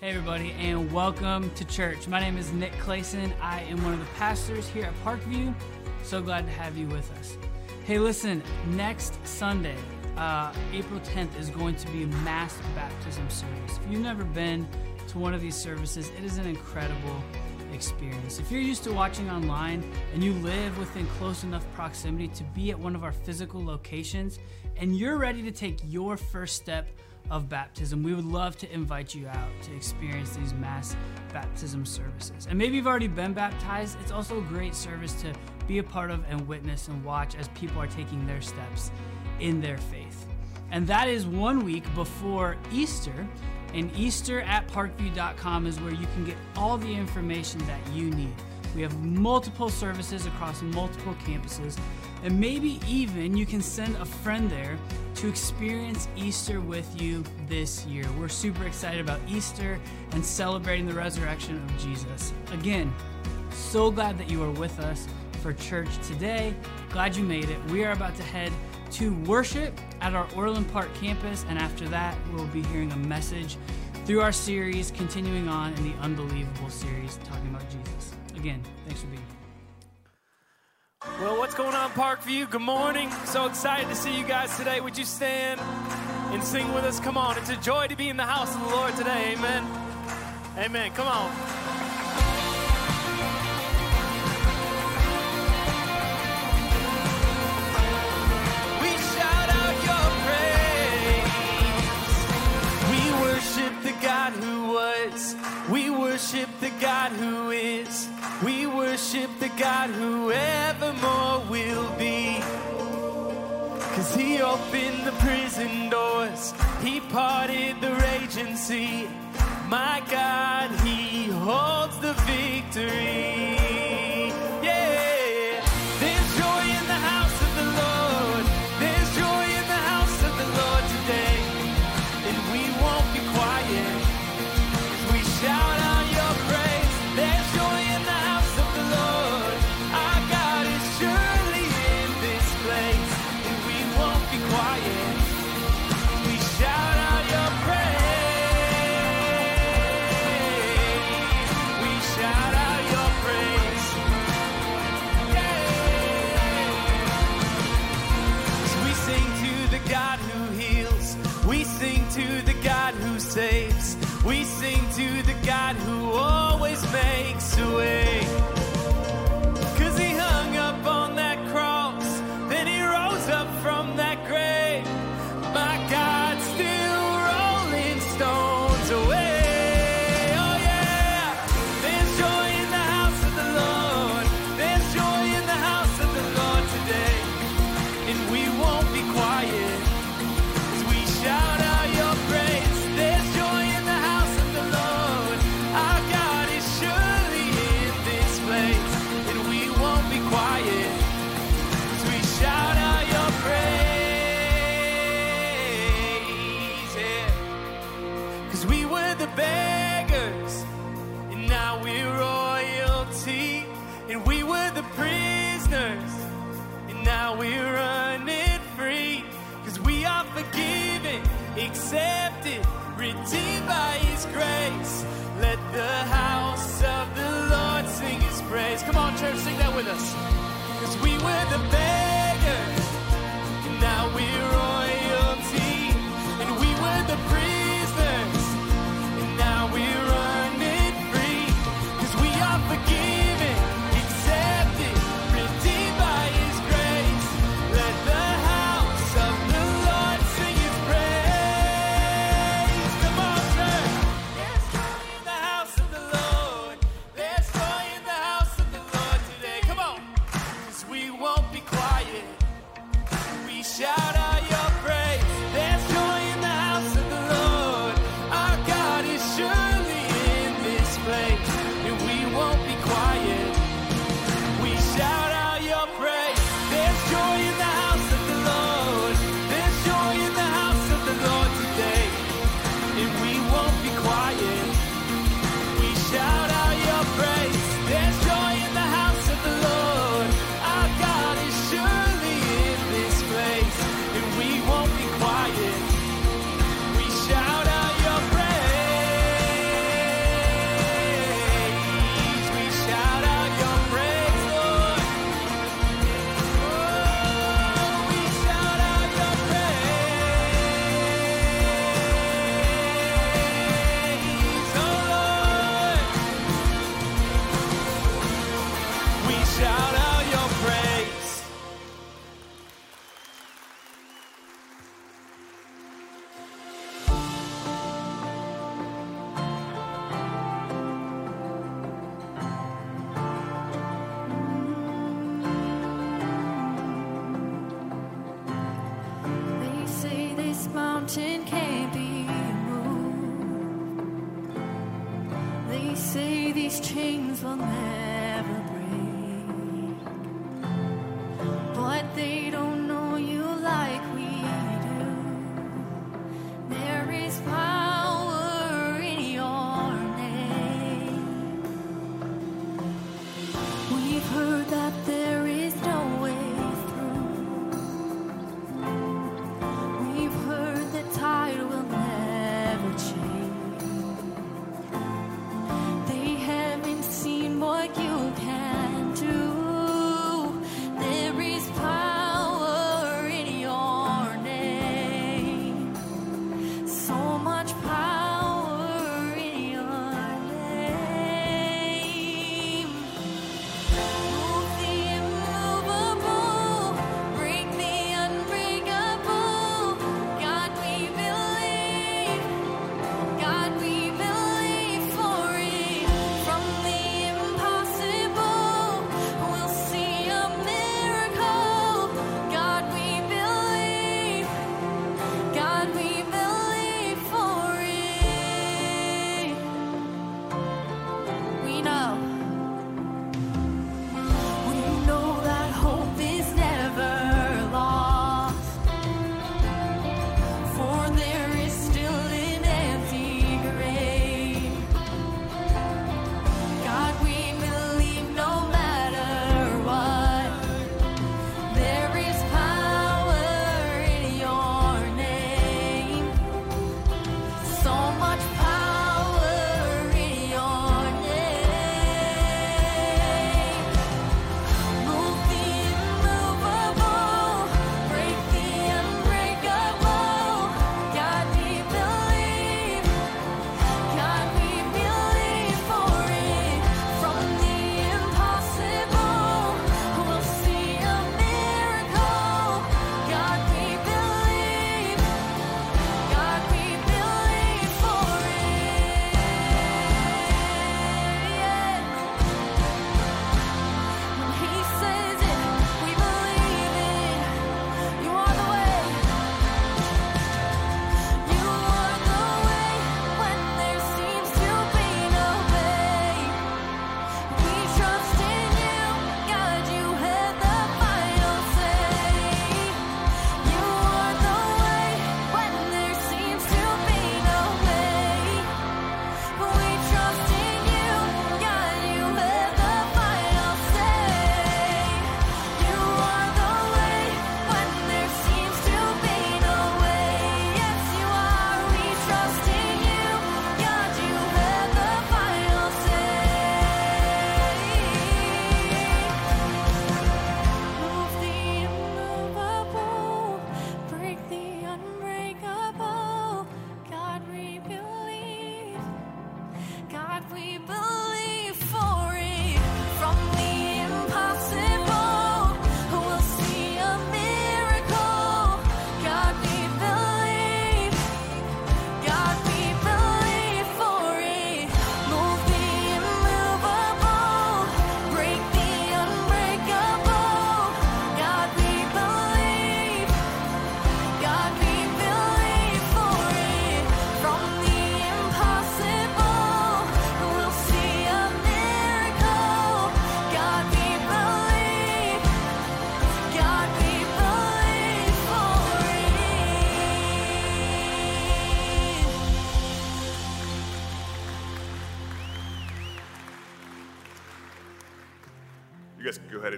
Hey, everybody, and welcome to church. My name is Nick Clayson. I am one of the pastors here at Parkview. So glad to have you with us. Hey, listen, next Sunday, uh, April 10th, is going to be a mass baptism service. If you've never been to one of these services, it is an incredible experience. If you're used to watching online and you live within close enough proximity to be at one of our physical locations and you're ready to take your first step of baptism, we would love to invite you out to experience these mass baptism services. And maybe you've already been baptized, it's also a great service to be a part of and witness and watch as people are taking their steps in their faith. And that is one week before Easter. And Easter at parkview.com is where you can get all the information that you need. We have multiple services across multiple campuses, and maybe even you can send a friend there to experience Easter with you this year. We're super excited about Easter and celebrating the resurrection of Jesus. Again, so glad that you are with us for church today. Glad you made it. We are about to head to worship at our Orland Park campus, and after that, we'll be hearing a message through our series, continuing on in the Unbelievable series, talking about Jesus. Again, thanks for being. Well, what's going on, Parkview? Good morning. So excited to see you guys today. Would you stand and sing with us? Come on. It's a joy to be in the house of the Lord today. Amen. Amen. Come on. We shout out your praise. We worship the God who was. We worship the God who is. We worship the God who evermore will be. Cause he opened the prison doors. He parted the raging sea. My God, he holds the victory. We were the beggars,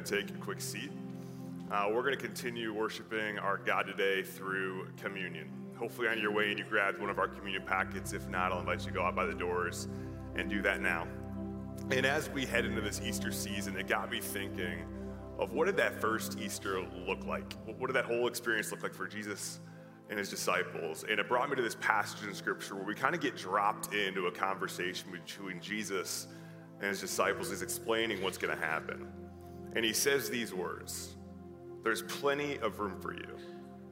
ahead and take a quick seat. Uh, we're going to continue worshiping our God today through communion. Hopefully, on your way in, you grabbed one of our communion packets. If not, I'll invite you to go out by the doors and do that now. And as we head into this Easter season, it got me thinking of what did that first Easter look like? What did that whole experience look like for Jesus and his disciples? And it brought me to this passage in Scripture where we kind of get dropped into a conversation between Jesus and his disciples. He's explaining what's going to happen. And he says these words There's plenty of room for you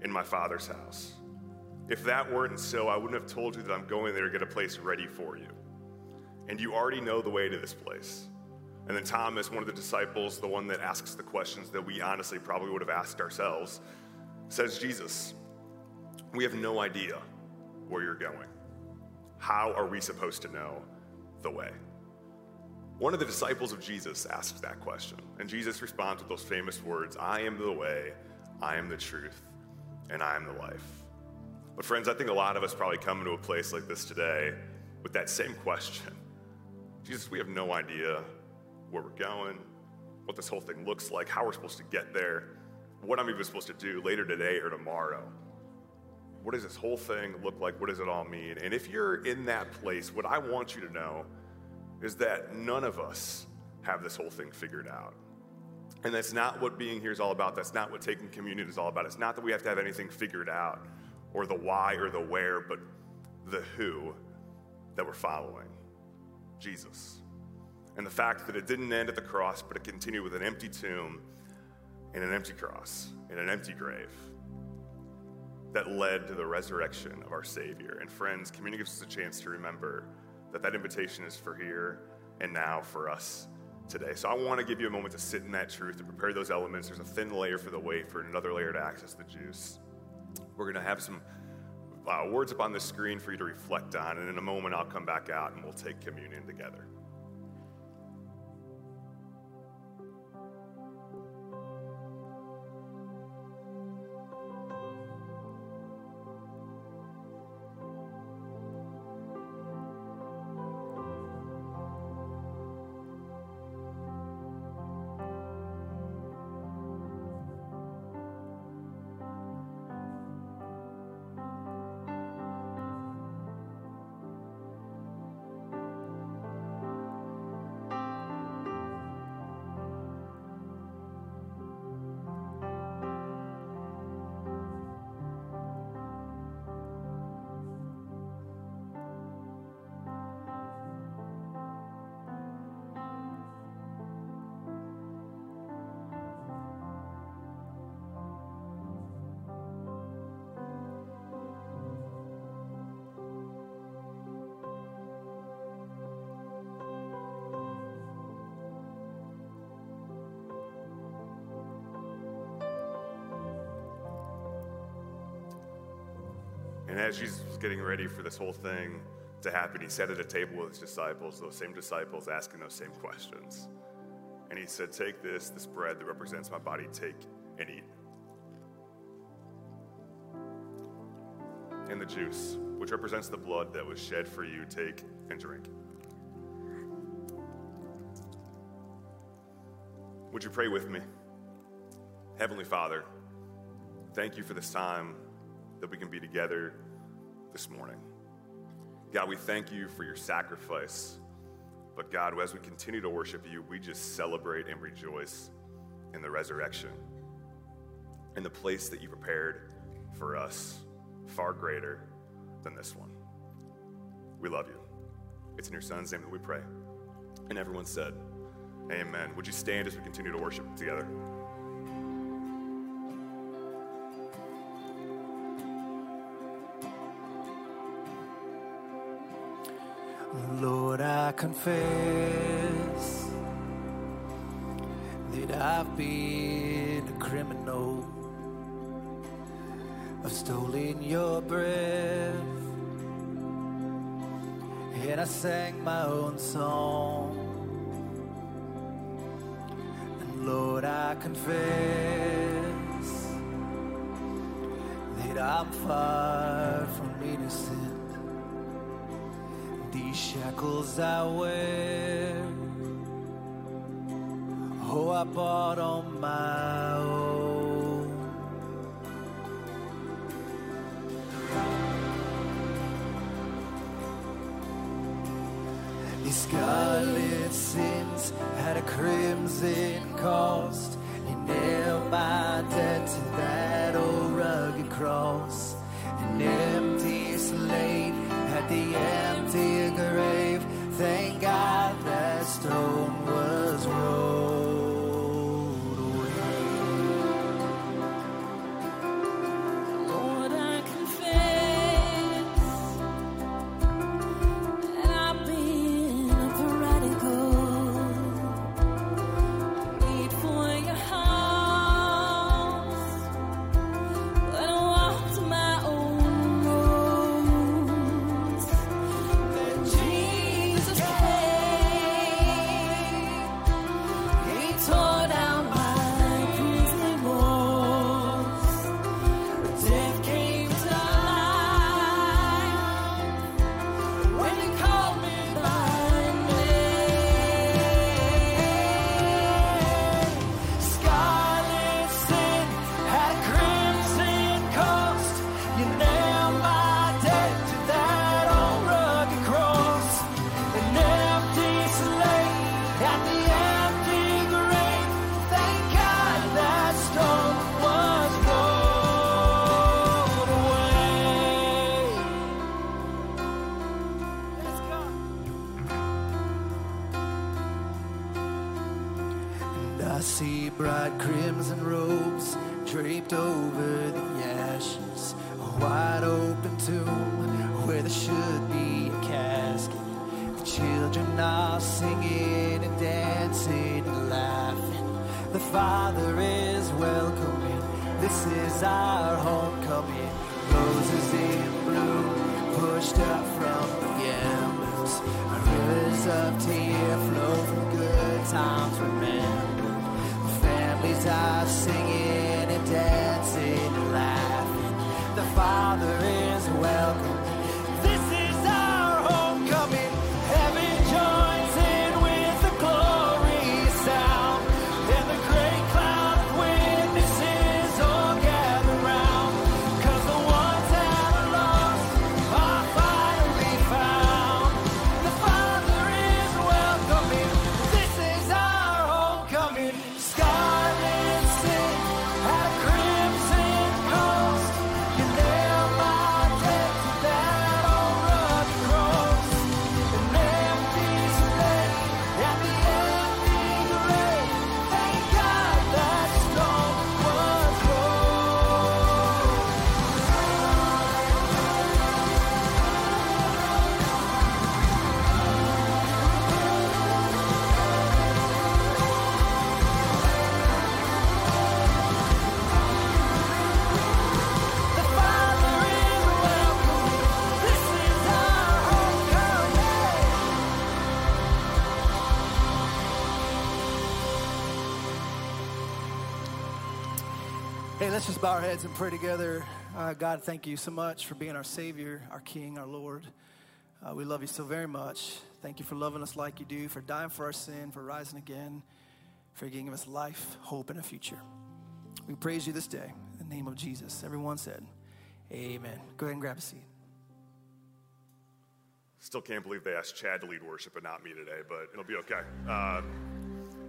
in my Father's house. If that weren't so, I wouldn't have told you that I'm going there to get a place ready for you. And you already know the way to this place. And then Thomas, one of the disciples, the one that asks the questions that we honestly probably would have asked ourselves, says, Jesus, we have no idea where you're going? How are we supposed to know the way? One of the disciples of Jesus asks that question, and Jesus responds with those famous words I am the way, I am the truth, and I am the life. But, friends, I think a lot of us probably come into a place like this today with that same question Jesus, we have no idea where we're going, what this whole thing looks like, how we're supposed to get there, what I'm even supposed to do later today or tomorrow. What does this whole thing look like? What does it all mean? And if you're in that place, what I want you to know is that none of us have this whole thing figured out. And that's not what being here is all about. That's not what taking communion is all about. It's not that we have to have anything figured out or the why or the where, but the who that we're following Jesus. And the fact that it didn't end at the cross, but it continued with an empty tomb and an empty cross and an empty grave that led to the resurrection of our Savior. And friends, communion gives us a chance to remember that that invitation is for here and now for us today. So I want to give you a moment to sit in that truth and prepare those elements. There's a thin layer for the wafer and another layer to access the juice. We're going to have some uh, words up on the screen for you to reflect on, and in a moment I'll come back out and we'll take communion together. And as Jesus was getting ready for this whole thing to happen, he sat at a table with his disciples, those same disciples asking those same questions. And he said, Take this, this bread that represents my body, take and eat. And the juice, which represents the blood that was shed for you, take and drink. Would you pray with me? Heavenly Father, thank you for this time that we can be together this morning. God, we thank you for your sacrifice. But God, as we continue to worship you, we just celebrate and rejoice in the resurrection, in the place that you prepared for us, far greater than this one. We love you. It's in your son's name that we pray. And everyone said, Amen. Would you stand as we continue to worship together? Lord, I confess that I've been a criminal. I've stolen your breath, and I sang my own song. And Lord, I confess that I'm far from innocent these shackles I wear. Oh, I bought on my own. These scarlet sins had a crimson cost. You nailed my debt to that old rugged cross. An empty slate at the grave. Thank God that stone Let's just bow our heads and pray together. Uh, God, thank you so much for being our Savior, our King, our Lord. Uh, we love you so very much. Thank you for loving us like you do, for dying for our sin, for rising again, for giving us life, hope, and a future. We praise you this day in the name of Jesus. Everyone said, Amen. Go ahead and grab a seat. Still can't believe they asked Chad to lead worship and not me today, but it'll be okay. Uh,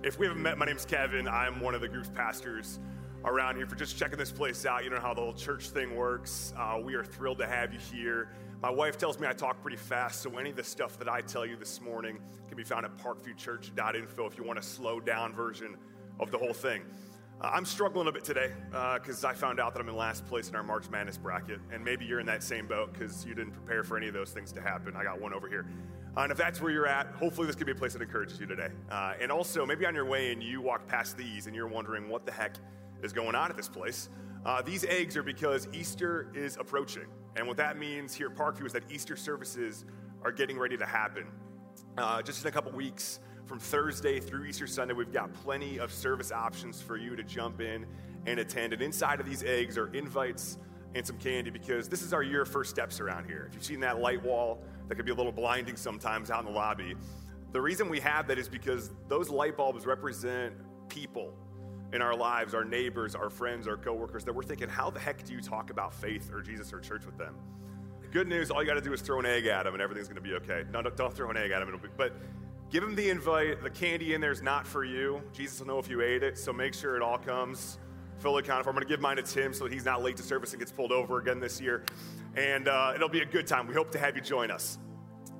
if we haven't met, my name's Kevin. I'm one of the group's pastors around here for just checking this place out. You know how the whole church thing works. Uh, we are thrilled to have you here. My wife tells me I talk pretty fast, so any of the stuff that I tell you this morning can be found at parkviewchurch.info if you want a slow down version of the whole thing. Uh, I'm struggling a bit today because I found out that I'm in last place in our March Madness bracket, and maybe you're in that same boat because you didn't prepare for any of those things to happen. I got one over here. Uh, and if that's where you're at, hopefully this could be a place that encourages you today. Uh, and also, maybe on your way and you walk past these and you're wondering what the heck is going on at this place. Uh, these eggs are because Easter is approaching. And what that means here at Parkview is that Easter services are getting ready to happen. Uh, just in a couple weeks, from Thursday through Easter Sunday, we've got plenty of service options for you to jump in and attend. And inside of these eggs are invites and some candy because this is our year of first steps around here. If you've seen that light wall, that can be a little blinding sometimes out in the lobby. The reason we have that is because those light bulbs represent people in our lives, our neighbors, our friends, our coworkers, that we're thinking, how the heck do you talk about faith or Jesus or church with them? Good news, all you got to do is throw an egg at them and everything's going to be okay. No, don't- throw an egg at them, be, but give them the invite. The candy in there is not for you. Jesus will know if you ate it, so make sure it all comes fully accounted for. I'm going to give mine to Tim so that he's not late to service and gets pulled over again this year. And uh, it'll be a good time. We hope to have you join us.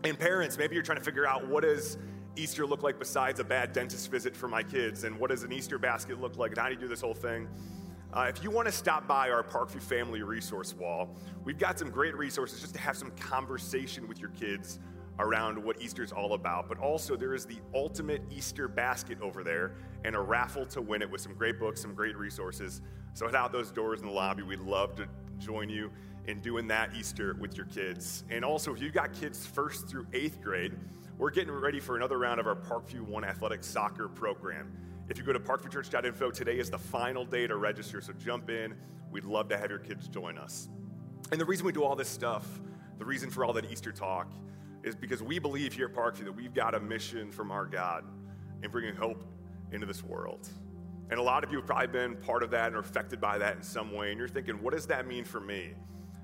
And parents, maybe you're trying to figure out what does Easter look like besides a bad dentist visit for my kids, and what does an Easter basket look like, and how do you do this whole thing? Uh, if you want to stop by our Parkview Family Resource Wall, we've got some great resources just to have some conversation with your kids around what Easter's all about. But also, there is the ultimate Easter basket over there and a raffle to win it with some great books, some great resources. So head out those doors in the lobby. We'd love to join you in doing that Easter with your kids. And also, if you've got kids first through eighth grade, we're getting ready for another round of our Parkview One Athletic Soccer program. If you go to parkviewchurch.info, today is the final day to register, so jump in. We'd love to have your kids join us. And the reason we do all this stuff, the reason for all that Easter talk, is because we believe here at Parkview that we've got a mission from our God in bringing hope into this world. And a lot of you have probably been part of that and are affected by that in some way. And you're thinking, what does that mean for me?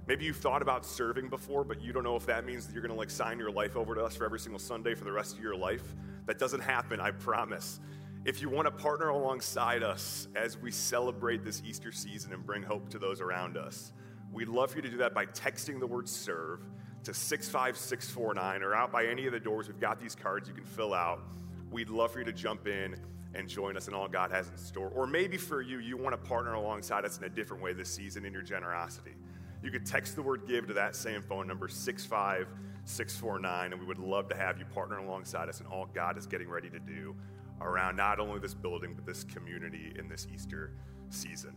Maybe you've thought about serving before, but you don't know if that means that you're going to like sign your life over to us for every single Sunday for the rest of your life. That doesn't happen, I promise. If you want to partner alongside us as we celebrate this Easter season and bring hope to those around us, we'd love for you to do that by texting the word serve to 65649 or out by any of the doors. We've got these cards you can fill out. we'd love for you to jump in and join us in all God has in store. Or maybe for you, you want to partner alongside us in a different way this season in your generosity. You could text the word give to that same phone number, 65649, and we would love to have you partner alongside us in all God is getting ready to do around not only this building, but this community in this Easter season.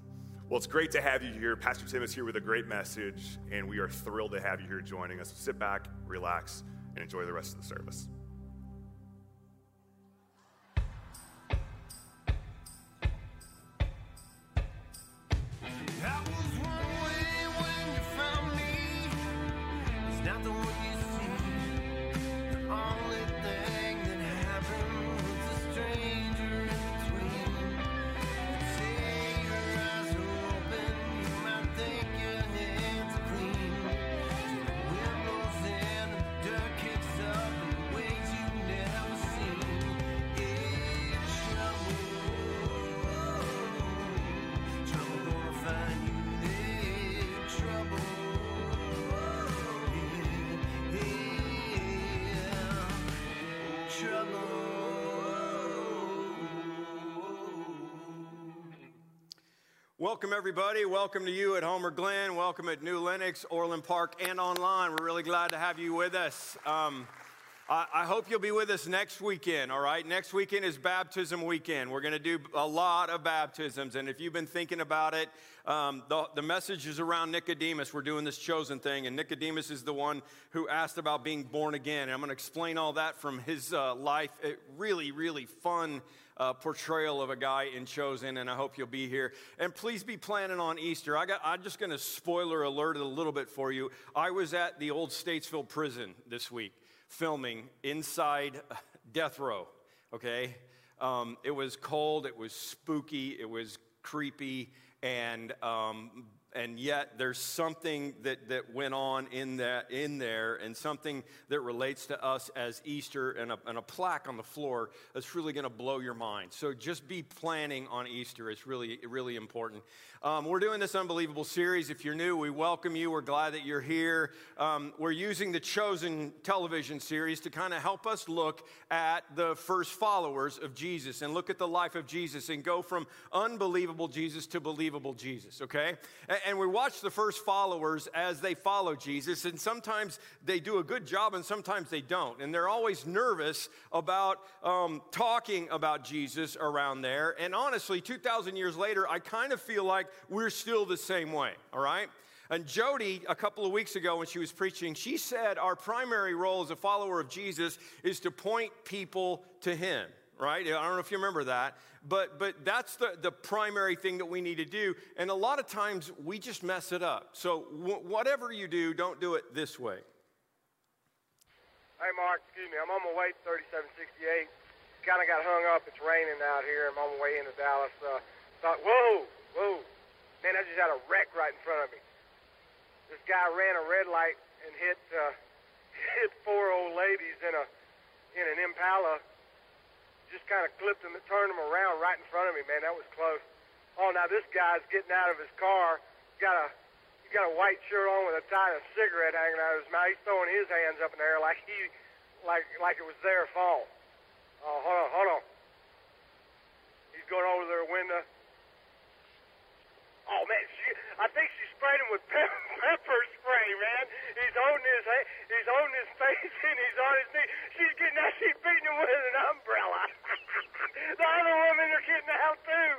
Well, it's great to have you here. Pastor Tim is here with a great message, and we are thrilled to have you here joining us. So sit back, relax, and enjoy the rest of the service. Welcome, everybody. Welcome to you at Homer Glen. Welcome at New Lenox, Orland Park, and online. We're really glad to have you with us. Um, I, I hope you'll be with us next weekend, all right? Next weekend is baptism weekend. We're going to do a lot of baptisms. And if you've been thinking about it, um, the, the message is around Nicodemus. We're doing this chosen thing. And Nicodemus is the one who asked about being born again. And I'm going to explain all that from his uh, life. It really, really fun uh, portrayal of a guy in Chosen, and I hope you'll be here. And please be planning on Easter. I got, I'm just going to spoiler alert it a little bit for you. I was at the old Stateville prison this week filming inside death row, okay? Um, it was cold, it was spooky, it was creepy, and um, and yet there's something that, that went on in that in there and something that relates to us as easter and a, and a plaque on the floor that's really going to blow your mind. So just be planning on easter. It's really really important. Um, we're doing this unbelievable series. If you're new we welcome you. We're glad that you're here. Um, we're using the chosen television series to kind of help us look at the first followers of jesus and look at the life of jesus and go from unbelievable jesus to believable jesus okay and we watch the first followers as they follow Jesus, and sometimes they do a good job and sometimes they don't. And they're always nervous about um, talking about Jesus around there. And honestly, 2,000 years later, I kind of feel like we're still the same way, all right? And Jody, a couple of weeks ago when she was preaching, she said our primary role as a follower of Jesus is to point people to Him right? I don't know if you remember that, but, but that's the, the primary thing that we need to do. And a lot of times we just mess it up. So, w- whatever you do, don't do it this way. Hey, Mark, excuse me. I'm on my way to 3768. Kind of got hung up. It's raining out here. I'm on my way into Dallas. Uh, thought, whoa, whoa. Man, I just had a wreck right in front of me. This guy ran a red light and hit uh, hit four old ladies in a in an Impala. Just kind of clipped him and turned him around right in front of me. Man, that was close. Oh, now this guy's getting out of his car. He's got a he's got a white shirt on with a tie and a cigarette hanging out of his mouth. He's throwing his hands up in the air like he like like it was their fault. Oh, hold on, hold on. He's going over their window. Oh man, she, I think she sprayed him with pepper, pepper spray, man. He's holding his he's holding his face and he's on his knee. She's getting out, she's beating him with an umbrella. The other women are getting out too.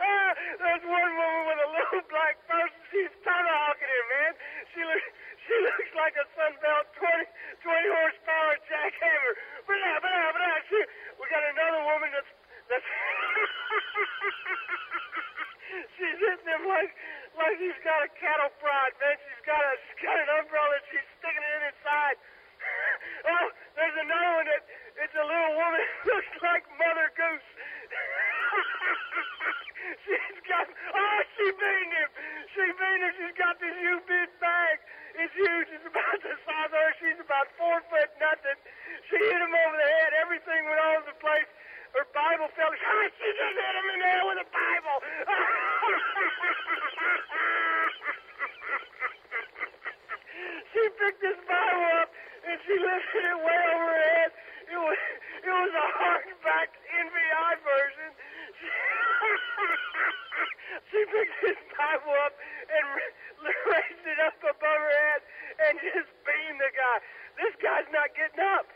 ah, there's one woman with a little black person. She's tomahawking him, man. She looks she looks like a Sunbelt 20, 20 horsepower jackhammer. Blah, blah, blah. She, we got another woman that's that's she's hitting him like like he's got a cattle prod, man. She's got a she's got an umbrella. And she's sticking it in his side. oh, there's another one that it's a little woman looks like Mother Goose. she's got oh she beating him. She beating him. She's got this U-bit bag. It's huge. It's about the size of her. She's about four foot nothing. She hit him over the head. Everything went all over the place. Her Bible fell. She just hit him in the head with a Bible. she picked this Bible up and she lifted it way over her head. It was, it was a hardback NVI version. she picked his Bible up and ra- raised it up above her head and just beamed the guy. This guy's not getting up.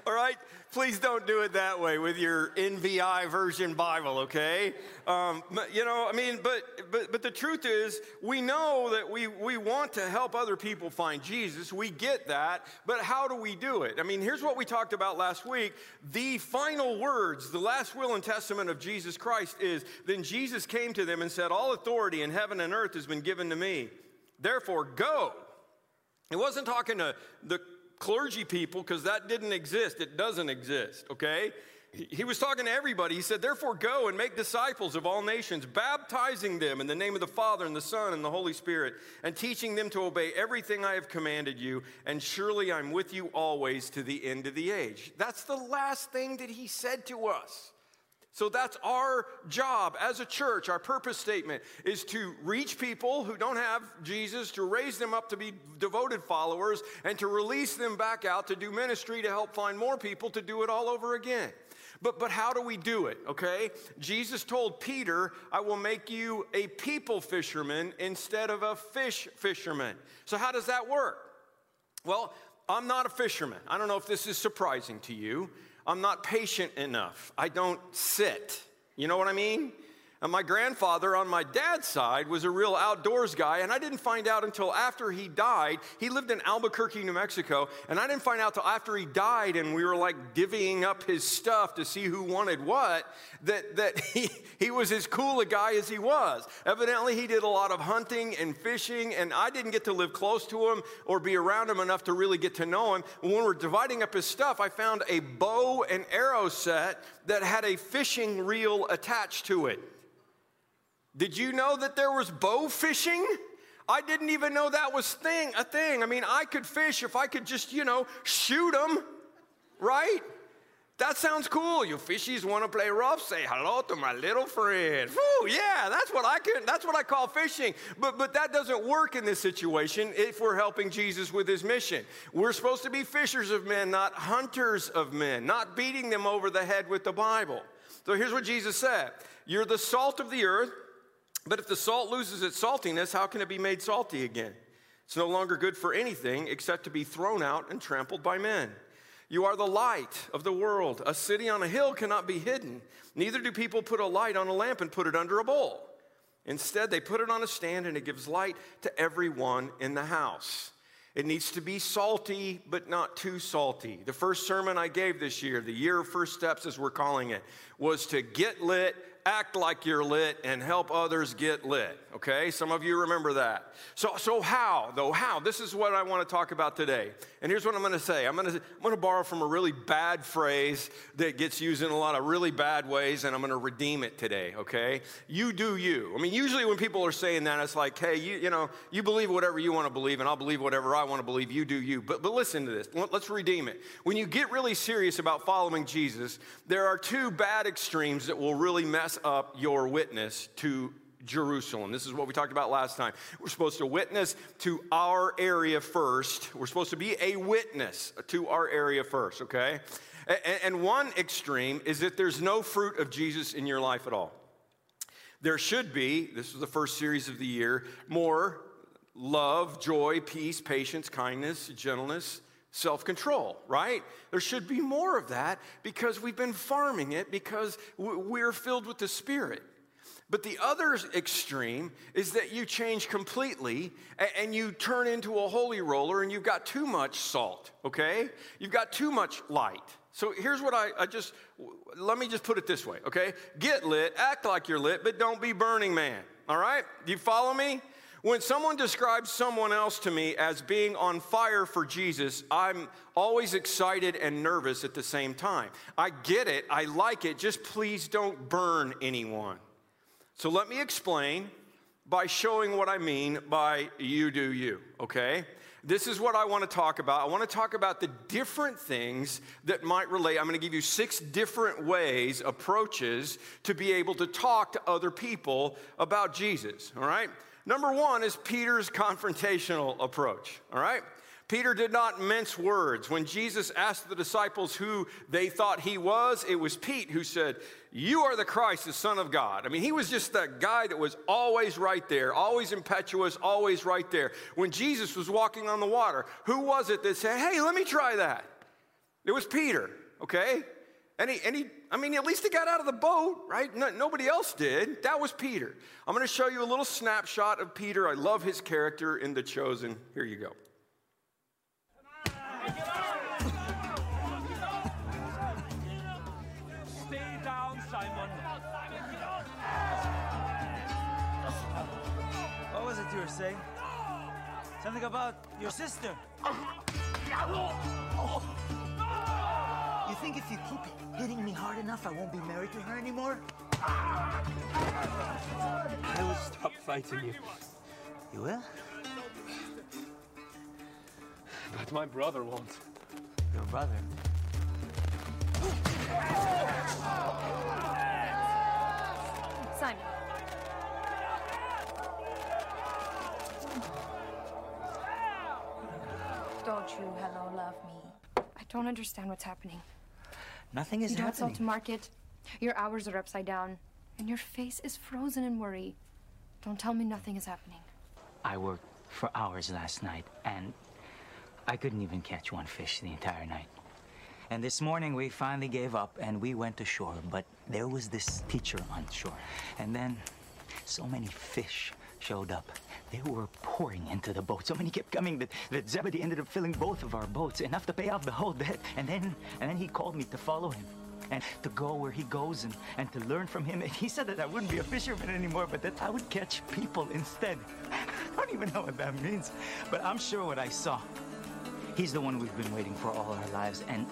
All right? Please don't do it that way with your NVI version Bible, okay? Um, you know, I mean, but, but, but the truth is, we know that we, we want to help other people find Jesus. We get that. But how do we do it? I mean, here's what we talked about last week. The final words, the last will and testament of Jesus Christ is Then Jesus came to them and said, All authority in heaven and earth has been given to me. Therefore, go. He wasn't talking to the clergy people because that didn't exist. It doesn't exist, okay? He was talking to everybody. He said, Therefore, go and make disciples of all nations, baptizing them in the name of the Father and the Son and the Holy Spirit, and teaching them to obey everything I have commanded you. And surely I'm with you always to the end of the age. That's the last thing that he said to us. So that's our job as a church. Our purpose statement is to reach people who don't have Jesus, to raise them up to be devoted followers, and to release them back out to do ministry to help find more people to do it all over again. But, but how do we do it, okay? Jesus told Peter, I will make you a people fisherman instead of a fish fisherman. So, how does that work? Well, I'm not a fisherman. I don't know if this is surprising to you. I'm not patient enough. I don't sit. You know what I mean? And my grandfather on my dad's side was a real outdoors guy, and I didn't find out until after he died. He lived in Albuquerque, New Mexico, and I didn't find out till after he died, and we were like divvying up his stuff to see who wanted what, that, that he, he was as cool a guy as he was. Evidently, he did a lot of hunting and fishing, and I didn't get to live close to him or be around him enough to really get to know him. When we were dividing up his stuff, I found a bow and arrow set that had a fishing reel attached to it. Did you know that there was bow fishing? I didn't even know that was thing a thing. I mean, I could fish if I could just, you know, shoot them, right? That sounds cool. You fishies want to play rough? Say hello to my little friend. Whew, yeah, that's what I can. That's what I call fishing. But but that doesn't work in this situation if we're helping Jesus with his mission. We're supposed to be fishers of men, not hunters of men, not beating them over the head with the Bible. So here's what Jesus said: You're the salt of the earth. But if the salt loses its saltiness, how can it be made salty again? It's no longer good for anything except to be thrown out and trampled by men. You are the light of the world. A city on a hill cannot be hidden. Neither do people put a light on a lamp and put it under a bowl. Instead, they put it on a stand and it gives light to everyone in the house. It needs to be salty, but not too salty. The first sermon I gave this year, the year of first steps, as we're calling it, was to get lit, act like you're lit, and help others get lit. Okay? Some of you remember that. So, so how, though? How? This is what I want to talk about today. And here's what I'm going to say I'm going to, I'm going to borrow from a really bad phrase that gets used in a lot of really bad ways, and I'm going to redeem it today. Okay? You do you. I mean, usually when people are saying that, it's like, hey, you, you know, you believe whatever you want to believe, and I'll believe whatever I want to believe. You do you. But, but listen to this. Let's redeem it. When you get really serious about following Jesus, there are two bad extremes that will really mess up your witness to Jerusalem. This is what we talked about last time. We're supposed to witness to our area first. We're supposed to be a witness to our area first, okay? And one extreme is that there's no fruit of Jesus in your life at all. There should be, this is the first series of the year, more love, joy, peace, patience, kindness, gentleness, self control, right? There should be more of that because we've been farming it because we're filled with the Spirit. But the other extreme is that you change completely and you turn into a holy roller and you've got too much salt, okay? You've got too much light. So here's what I, I just, let me just put it this way, okay? Get lit, act like you're lit, but don't be Burning Man, all right? Do you follow me? When someone describes someone else to me as being on fire for Jesus, I'm always excited and nervous at the same time. I get it, I like it, just please don't burn anyone. So let me explain by showing what I mean by you do you, okay? This is what I want to talk about. I want to talk about the different things that might relate. I'm going to give you six different ways, approaches to be able to talk to other people about Jesus, all right? Number one is Peter's confrontational approach, all right? Peter did not mince words. When Jesus asked the disciples who they thought he was, it was Pete who said, You are the Christ, the Son of God. I mean, he was just that guy that was always right there, always impetuous, always right there. When Jesus was walking on the water, who was it that said, Hey, let me try that? It was Peter, okay? And he, and he I mean, at least he got out of the boat, right? No, nobody else did. That was Peter. I'm going to show you a little snapshot of Peter. I love his character in The Chosen. Here you go. Stay down, Simon. What was it you were saying? Something about your sister. You think if you keep hitting me hard enough, I won't be married to her anymore? I will stop fighting you. You will? But my brother won't. Your brother. Simon. Don't you hello love me. I don't understand what's happening. Nothing is You don't sell to market. Your hours are upside down. And your face is frozen in worry. Don't tell me nothing is happening. I worked for hours last night, and I couldn't even catch one fish the entire night. And this morning we finally gave up and we went ashore, but there was this teacher on shore. And then so many fish showed up. They were pouring into the boat. So many kept coming that, that Zebedee ended up filling both of our boats, enough to pay off the whole debt. And then and then he called me to follow him. And to go where he goes and, and to learn from him. And he said that I wouldn't be a fisherman anymore, but that I would catch people instead. I don't even know what that means, but I'm sure what I saw. He's the one we've been waiting for all our lives, and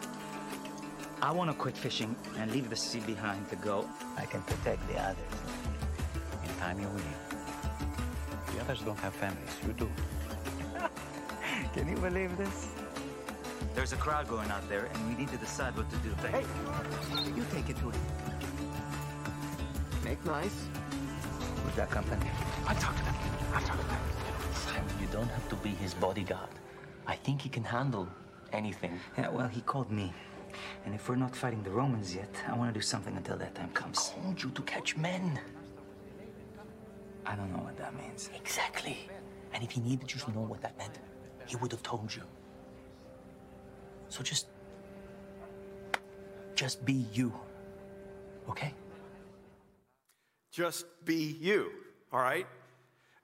I want to quit fishing and leave the sea behind to go. I can protect the others. In time, you'll leave. The others don't have families. You do. can you believe this? There's a crowd going out there, and we need to decide what to do. Hey, you take it to him. Make nice. With that company? I'll talk to them. I'll talk to them. Simon, you don't have to be his bodyguard. I think he can handle anything. Yeah, well, he called me. And if we're not fighting the Romans yet, I want to do something until that time comes. I Called you to catch men. I don't know what that means. Exactly. And if he needed you to know what that meant, he would have told you. So just. Just be you. Okay? Just be you, all right?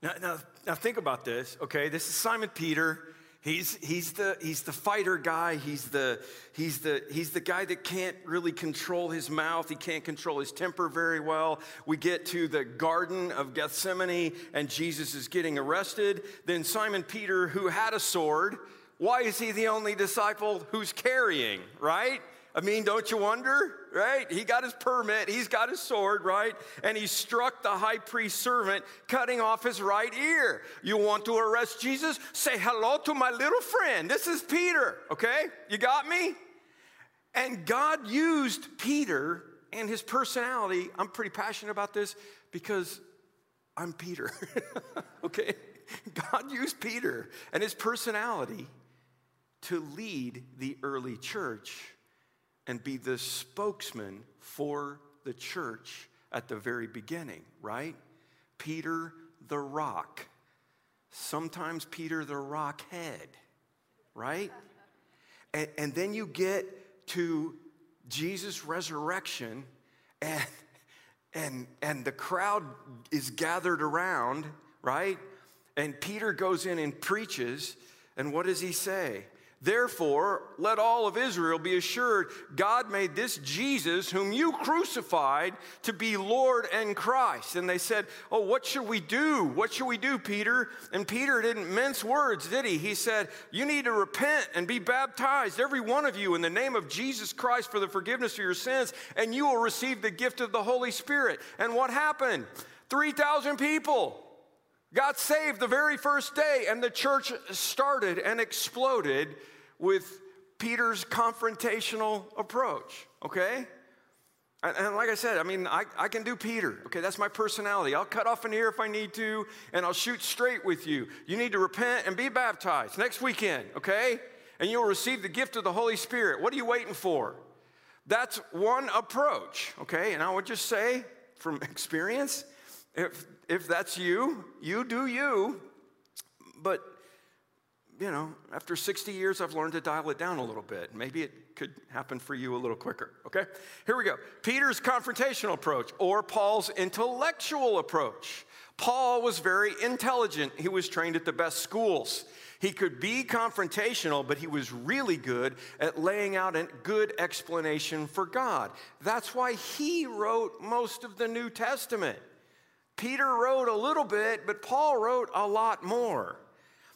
Now, now, now think about this, okay? This is Simon Peter. He's, he's, the, he's the fighter guy. He's the, he's, the, he's the guy that can't really control his mouth. He can't control his temper very well. We get to the Garden of Gethsemane, and Jesus is getting arrested. Then Simon Peter, who had a sword, why is he the only disciple who's carrying, right? I mean, don't you wonder, right? He got his permit, he's got his sword, right? And he struck the high priest servant, cutting off his right ear. You want to arrest Jesus? Say hello to my little friend. This is Peter, okay? You got me? And God used Peter and his personality. I'm pretty passionate about this because I'm Peter, okay? God used Peter and his personality to lead the early church and be the spokesman for the church at the very beginning, right? Peter the rock. Sometimes Peter the rock head, right? And, and then you get to Jesus' resurrection, and, and, and the crowd is gathered around, right? And Peter goes in and preaches, and what does he say? Therefore, let all of Israel be assured God made this Jesus, whom you crucified, to be Lord and Christ. And they said, Oh, what should we do? What should we do, Peter? And Peter didn't mince words, did he? He said, You need to repent and be baptized, every one of you, in the name of Jesus Christ for the forgiveness of your sins, and you will receive the gift of the Holy Spirit. And what happened? 3,000 people got saved the very first day, and the church started and exploded with Peter's confrontational approach, okay? And, like I said, I mean, I, I can do Peter. Okay, that's my personality. I'll cut off an ear if I need to, and I'll shoot straight with you. You need to repent and be baptized next weekend, okay? And you'll receive the gift of the Holy Spirit. What are you waiting for? That's one approach, okay? And I would just say from experience, if, if that's you, you do you. But, you know, after 60 years, I've learned to dial it down a little bit. Maybe it could happen for you a little quicker, okay? Here we go. Peter's confrontational approach or Paul's intellectual approach. Paul was very intelligent. He was trained at the best schools. He could be confrontational, but he was really good at laying out a good explanation for God. That's why he wrote most of the New Testament. Peter wrote a little bit, but Paul wrote a lot more.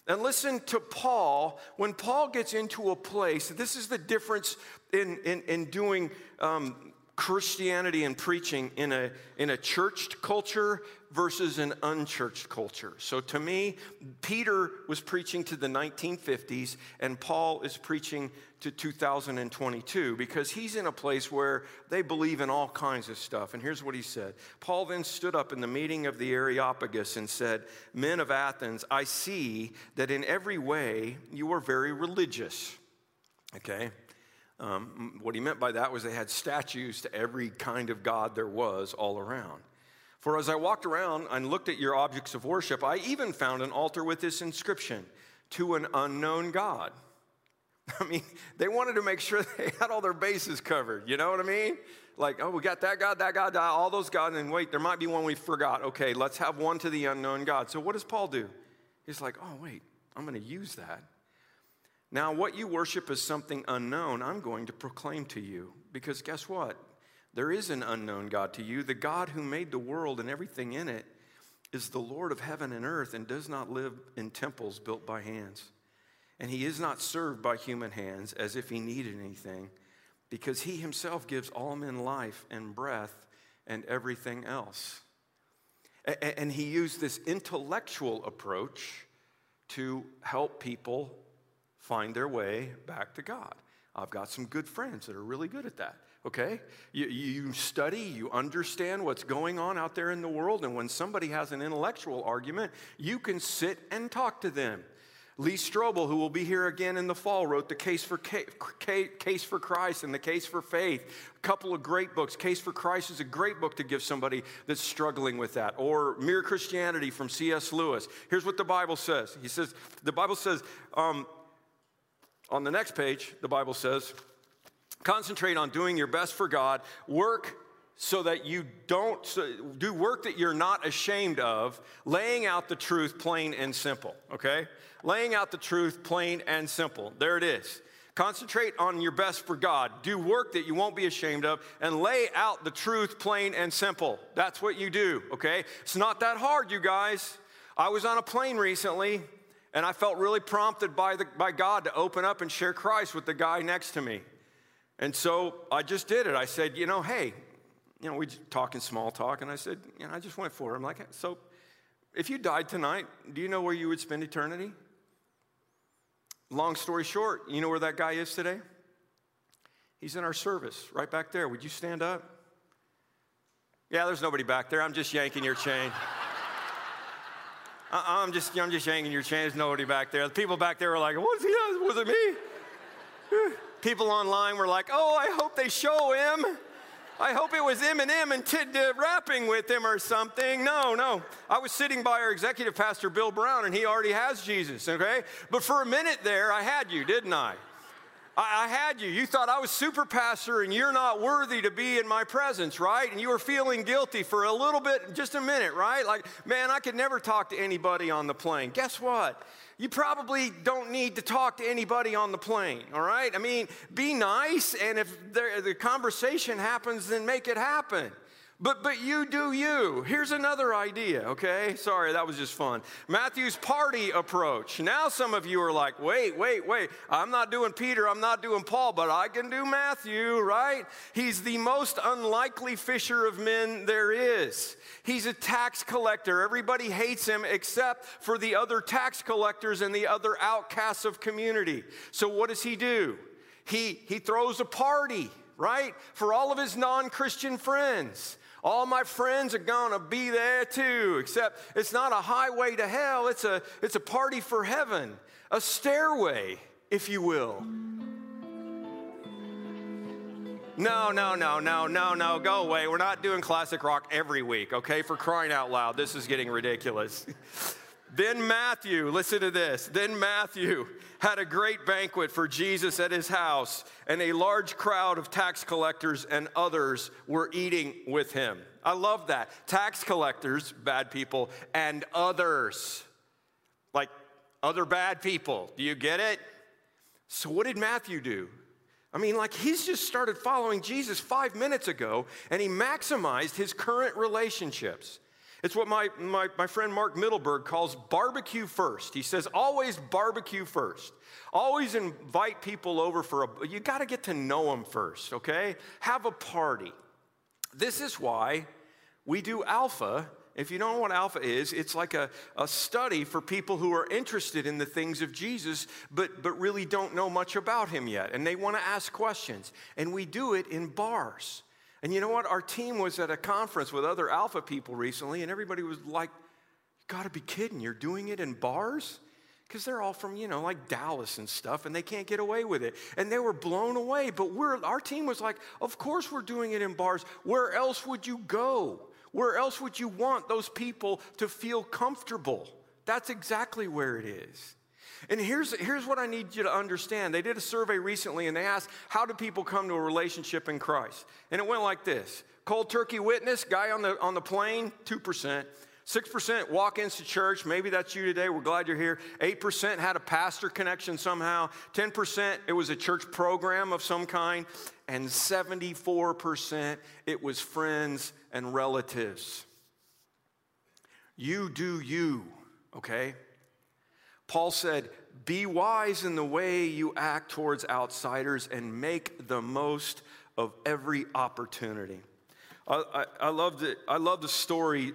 And listen to Paul. When Paul gets into a place, this is the difference in, in, in doing um, Christianity and preaching in a, in a churched culture versus an unchurched culture. So to me, Peter was preaching to the 1950s, and Paul is preaching to 2022 because he's in a place where they believe in all kinds of stuff. And here's what he said Paul then stood up in the meeting of the Areopagus and said, Men of Athens, I see that in every way you are very religious. Okay? Um, what he meant by that was they had statues to every kind of God there was all around. For as I walked around and looked at your objects of worship, I even found an altar with this inscription to an unknown God. I mean, they wanted to make sure they had all their bases covered. You know what I mean? Like, oh, we got that God, that God, all those gods, and wait, there might be one we forgot. Okay, let's have one to the unknown God. So what does Paul do? He's like, oh, wait, I'm going to use that. Now, what you worship is something unknown, I'm going to proclaim to you. Because guess what? There is an unknown God to you. The God who made the world and everything in it is the Lord of heaven and earth and does not live in temples built by hands. And he is not served by human hands as if he needed anything, because he himself gives all men life and breath and everything else. And he used this intellectual approach to help people find their way back to God. I've got some good friends that are really good at that. Okay? You, you, study, you understand what's going on out there in the world, and when somebody has an intellectual argument, you can sit and talk to them. Lee Strobel, who will be here again in the fall, wrote The Case for, Case for Christ and The Case for Faith. A couple of great books. Case for Christ is a great book to give somebody that's struggling with that. Or Mere Christianity from C.S. Lewis. Here's what the Bible says He says, The Bible says, um, on the next page, the Bible says, concentrate on doing your best for God, work so that you don't so do work that you're not ashamed of, laying out the truth plain and simple, okay? Laying out the truth plain and simple. There it is. Concentrate on your best for God. Do work that you won't be ashamed of and lay out the truth plain and simple. That's what you do, okay? It's not that hard, you guys. I was on a plane recently and I felt really prompted by, the, by God to open up and share Christ with the guy next to me. And so I just did it. I said, you know, hey, you know, we talking small talk, and I said, you know, I just went for it. I'm like, so if you died tonight, do you know where you would spend eternity? Long story short, you know where that guy is today? He's in our service, right back there. Would you stand up? Yeah, there's nobody back there. I'm just yanking your chain. Uh-uh, I'm just, I'm just yanking your chain. There's nobody back there. The people back there were like, what's he? Was it me? People online were like, oh, I hope they show him. I hope it was Eminem and Tid uh, rapping with him or something. No, no. I was sitting by our executive pastor, Bill Brown, and he already has Jesus, okay? But for a minute there, I had you, didn't I? I, I had you. You thought I was super pastor and you're not worthy to be in my presence, right? And you were feeling guilty for a little bit, just a minute, right? Like, man, I could never talk to anybody on the plane. Guess what? You probably don't need to talk to anybody on the plane, all right? I mean, be nice, and if the conversation happens, then make it happen. But, but you do you. Here's another idea, okay? Sorry, that was just fun. Matthew's party approach. Now, some of you are like, wait, wait, wait. I'm not doing Peter, I'm not doing Paul, but I can do Matthew, right? He's the most unlikely fisher of men there is. He's a tax collector. Everybody hates him except for the other tax collectors and the other outcasts of community. So, what does he do? He, he throws a party right? For all of his non Christian friends. All my friends are gonna be there too, except it's not a highway to hell, it's a, it's a party for heaven, a stairway, if you will. No, no, no, no, no, no, go away. We're not doing classic rock every week, okay? For crying out loud, this is getting ridiculous. then Matthew, listen to this. Then Matthew had a great banquet for Jesus at his house, and a large crowd of tax collectors and others were eating with him. I love that. Tax collectors, bad people, and others. Like other bad people. Do you get it? So, what did Matthew do? I mean, like he's just started following Jesus five minutes ago and he maximized his current relationships. It's what my, my, my friend Mark Mittelberg calls barbecue first. He says, always barbecue first. Always invite people over for a, you got to get to know them first, okay? Have a party. This is why we do Alpha if you don't know what Alpha is, it's like a, a study for people who are interested in the things of Jesus, but, but really don't know much about him yet. And they want to ask questions. And we do it in bars. And you know what? Our team was at a conference with other Alpha people recently, and everybody was like, You gotta be kidding, you're doing it in bars? Because they're all from, you know, like Dallas and stuff, and they can't get away with it. And they were blown away. But we're, our team was like, Of course we're doing it in bars. Where else would you go? Where else would you want those people to feel comfortable? That's exactly where it is. And here's, here's what I need you to understand. They did a survey recently and they asked, How do people come to a relationship in Christ? And it went like this Cold turkey witness, guy on the, on the plane, 2%. 6% walk ins to church. Maybe that's you today. We're glad you're here. 8% had a pastor connection somehow. 10% it was a church program of some kind. And 74% it was friends and relatives. You do you, okay? Paul said, Be wise in the way you act towards outsiders and make the most of every opportunity. I, I, love the, I love the story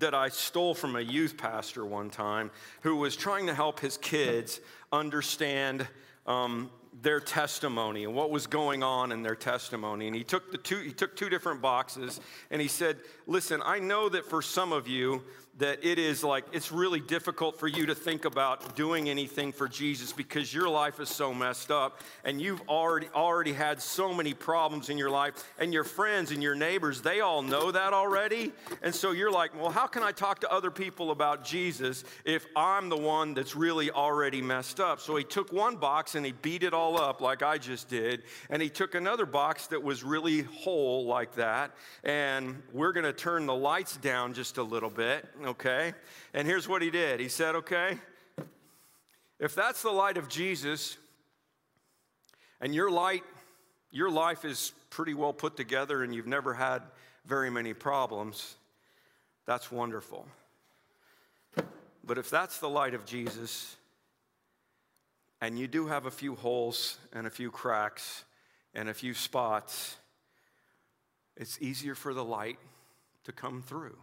that I stole from a youth pastor one time who was trying to help his kids understand um, their testimony and what was going on in their testimony. And he took, the two, he took two different boxes and he said, Listen, I know that for some of you, that it is like it's really difficult for you to think about doing anything for Jesus because your life is so messed up and you've already already had so many problems in your life and your friends and your neighbors they all know that already. And so you're like well how can I talk to other people about Jesus if I'm the one that's really already messed up? So he took one box and he beat it all up like I just did. And he took another box that was really whole like that. And we're going to turn the lights down just a little bit okay? And here's what he did he said, okay, if that's the light of Jesus, and your light, your life is pretty well put together and you've never had very many problems, that's wonderful. But if that's the light of Jesus, and you do have a few holes and a few cracks and a few spots, it's easier for the light to come through.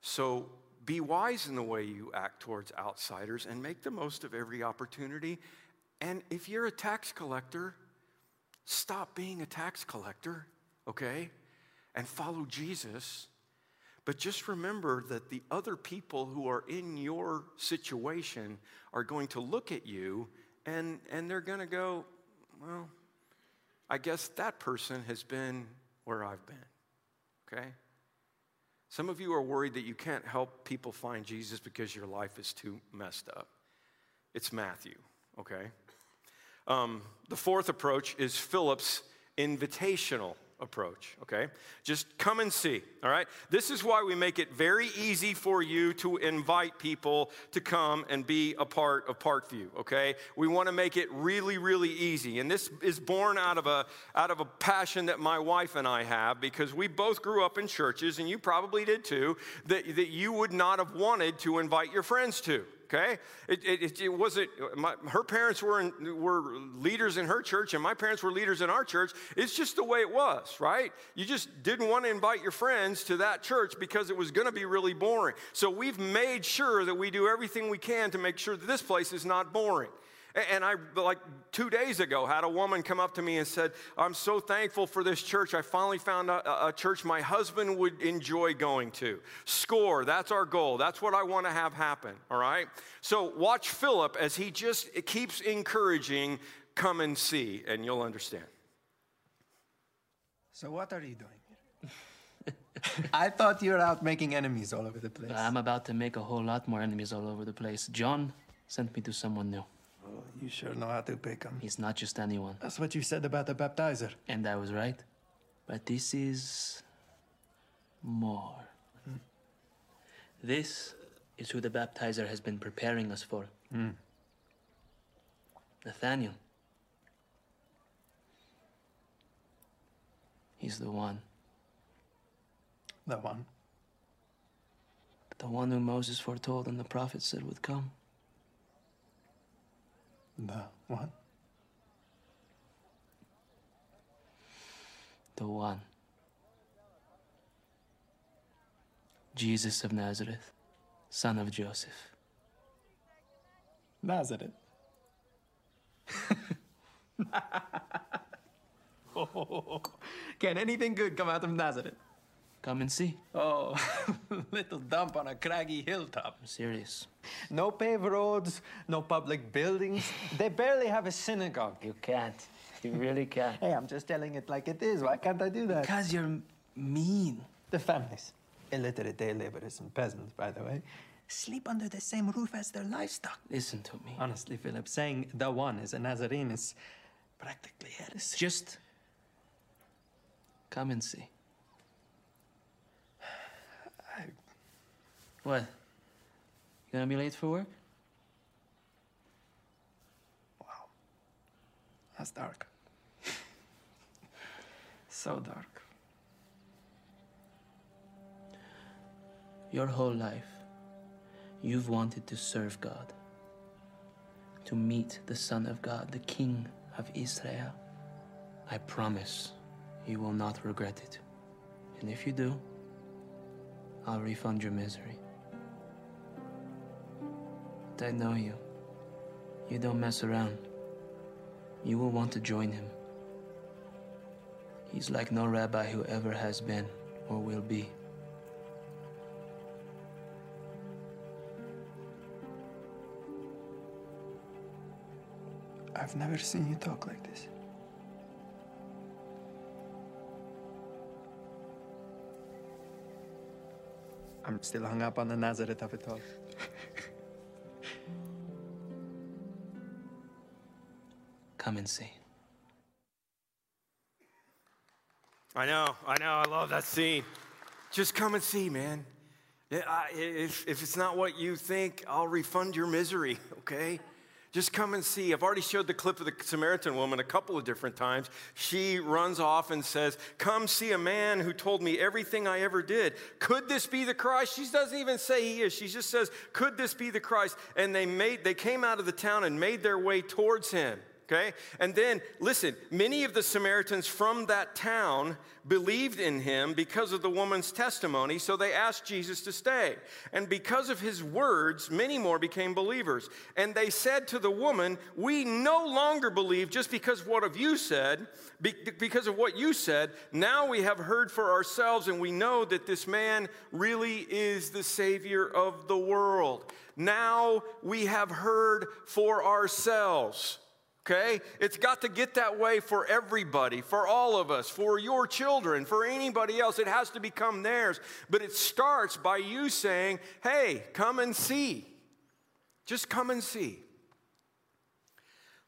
So be wise in the way you act towards outsiders and make the most of every opportunity. And if you're a tax collector, stop being a tax collector, okay? And follow Jesus. But just remember that the other people who are in your situation are going to look at you and, and they're going to go, well, I guess that person has been where I've been, okay? Some of you are worried that you can't help people find Jesus because your life is too messed up. It's Matthew, okay? Um, the fourth approach is Philip's invitational approach, okay? Just come and see, all right? This is why we make it very easy for you to invite people to come and be a part of Parkview, okay? We want to make it really really easy. And this is born out of a out of a passion that my wife and I have because we both grew up in churches and you probably did too that that you would not have wanted to invite your friends to okay? It, it, it wasn't, my, her parents were, in, were leaders in her church, and my parents were leaders in our church. It's just the way it was, right? You just didn't want to invite your friends to that church because it was going to be really boring. So we've made sure that we do everything we can to make sure that this place is not boring. A- And I, like two days ago, had a woman come up to me and said, I'm so thankful for this church. I finally found a, a church my husband would enjoy going to. Score, that's our goal. That's what I want to have happen, all right? So watch Philip as he just keeps encouraging, come and see, and you'll understand. So what are you doing here? I thought you were out making enemies all over the place. I'm about to make a whole lot more enemies all over the place. John sent me to someone new. Oh, you sure know how to pick 'em. He's not just anyone. That's what you said about the baptizer. And I was right. But this is more. This is who the baptizer has been preparing us for. Hmm. Nathaniel. He's the one. The one. The one who Moses foretold and the prophet said would come. The one. The one. Jesus of Nazareth, son of Joseph. Nazareth. Can anything good come out of Nazareth? Come and see. Oh, little dump on a craggy hilltop. I'm serious. No paved roads, no public buildings. they barely have a synagogue. You can't. You really can't. Hey, I'm just telling it like it is. Why can't I do that? Because you're mean. The families, illiterate day laborers and peasants, by the way, sleep under the same roof as their livestock. Listen to me. Honestly, Philip, saying the one is a Nazarene is practically heresy. Just come and see. What? You gonna be late for work? Wow. That's dark. so dark. Your whole life, you've wanted to serve God, to meet the Son of God, the King of Israel. I promise you will not regret it. And if you do, I'll refund your misery. But I know you. You don't mess around. You will want to join him. He's like no rabbi who ever has been or will be. I've never seen you talk like this. I'm still hung up on the Nazareth of it all. Come and see. I know, I know, I love that scene. Just come and see, man. If, if it's not what you think, I'll refund your misery, okay? Just come and see. I've already showed the clip of the Samaritan woman a couple of different times. She runs off and says, Come see a man who told me everything I ever did. Could this be the Christ? She doesn't even say he is. She just says, Could this be the Christ? And they made they came out of the town and made their way towards him. Okay? And then, listen, many of the Samaritans from that town believed in him because of the woman's testimony, so they asked Jesus to stay. And because of his words, many more became believers. And they said to the woman, We no longer believe just because of what of you said, because of what you said. Now we have heard for ourselves, and we know that this man really is the Savior of the world. Now we have heard for ourselves. Okay? It's got to get that way for everybody, for all of us, for your children, for anybody else. It has to become theirs. But it starts by you saying, hey, come and see. Just come and see.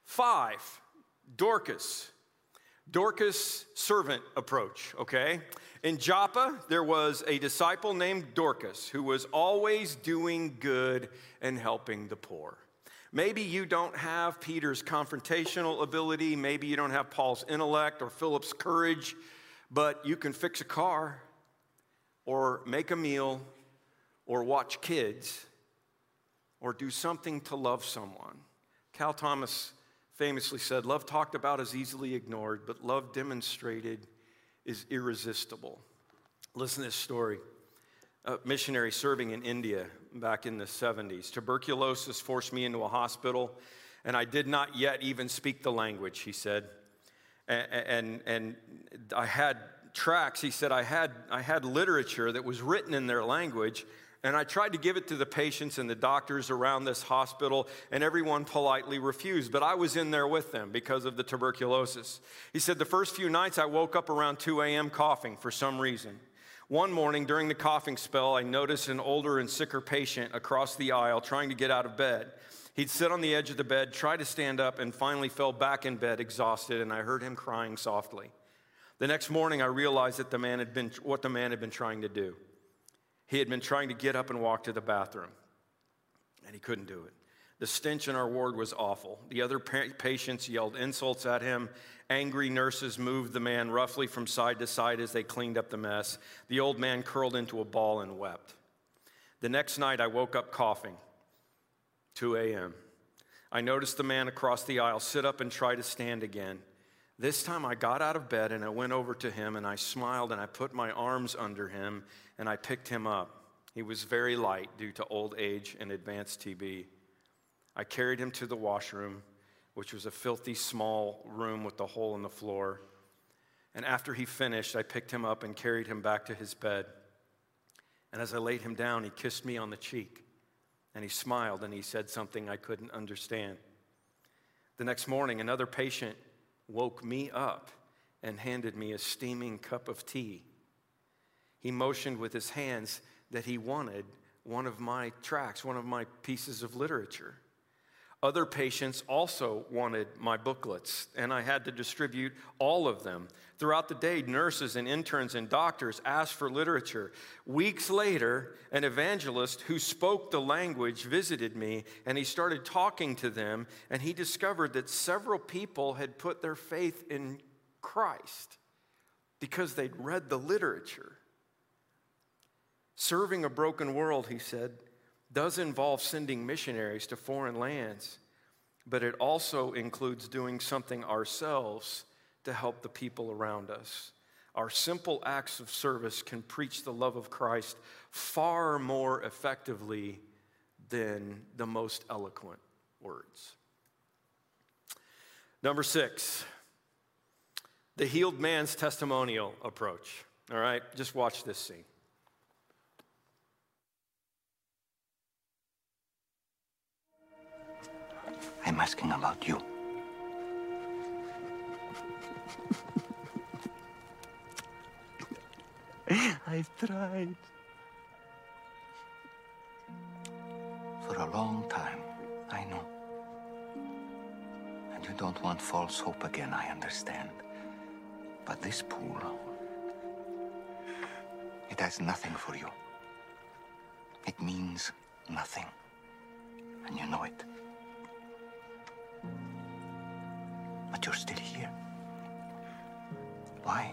Five, Dorcas. Dorcas servant approach, okay? In Joppa, there was a disciple named Dorcas who was always doing good and helping the poor. Maybe you don't have Peter's confrontational ability, maybe you don't have Paul's intellect or Philip's courage, but you can fix a car or make a meal or watch kids or do something to love someone. Cal Thomas famously said, Love talked about is easily ignored, but love demonstrated is irresistible. Listen to this story. A missionary serving in India back in the 70s. Tuberculosis forced me into a hospital, and I did not yet even speak the language, he said. And, and, and I had tracts, he said, I had, I had literature that was written in their language, and I tried to give it to the patients and the doctors around this hospital, and everyone politely refused. But I was in there with them because of the tuberculosis. He said, The first few nights I woke up around 2 a.m. coughing for some reason. One morning during the coughing spell, I noticed an older and sicker patient across the aisle trying to get out of bed. He'd sit on the edge of the bed, try to stand up, and finally fell back in bed exhausted, and I heard him crying softly. The next morning, I realized that the man had been, what the man had been trying to do. He had been trying to get up and walk to the bathroom, and he couldn't do it. The stench in our ward was awful. The other pa- patients yelled insults at him. Angry nurses moved the man roughly from side to side as they cleaned up the mess. The old man curled into a ball and wept. The next night, I woke up coughing, 2 a.m. I noticed the man across the aisle sit up and try to stand again. This time I got out of bed and I went over to him and I smiled and I put my arms under him and I picked him up. He was very light due to old age and advanced TB. I carried him to the washroom, which was a filthy small room with a hole in the floor. And after he finished, I picked him up and carried him back to his bed. And as I laid him down, he kissed me on the cheek and he smiled and he said something I couldn't understand. The next morning, another patient woke me up and handed me a steaming cup of tea. He motioned with his hands that he wanted one of my tracts, one of my pieces of literature. Other patients also wanted my booklets, and I had to distribute all of them. Throughout the day, nurses and interns and doctors asked for literature. Weeks later, an evangelist who spoke the language visited me, and he started talking to them, and he discovered that several people had put their faith in Christ because they'd read the literature. Serving a broken world, he said, does involve sending missionaries to foreign lands, but it also includes doing something ourselves to help the people around us. Our simple acts of service can preach the love of Christ far more effectively than the most eloquent words. Number six, the healed man's testimonial approach. All right, just watch this scene. I'm asking about you. I've tried. For a long time, I know. And you don't want false hope again, I understand. But this pool, it has nothing for you. It means nothing. And you know it. You're still here. Why?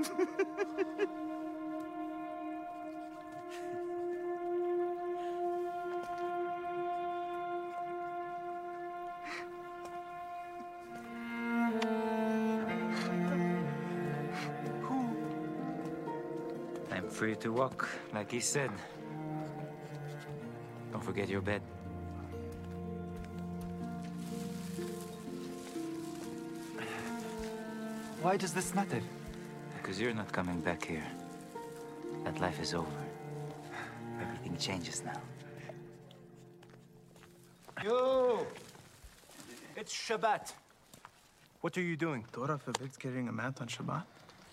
I'm free to walk, like he said. Don't forget your bed. Why does this matter? Because you're not coming back here. That life is over. Everything changes now. Yo! It's Shabbat. What are you doing? Torah forbids carrying a mat on Shabbat?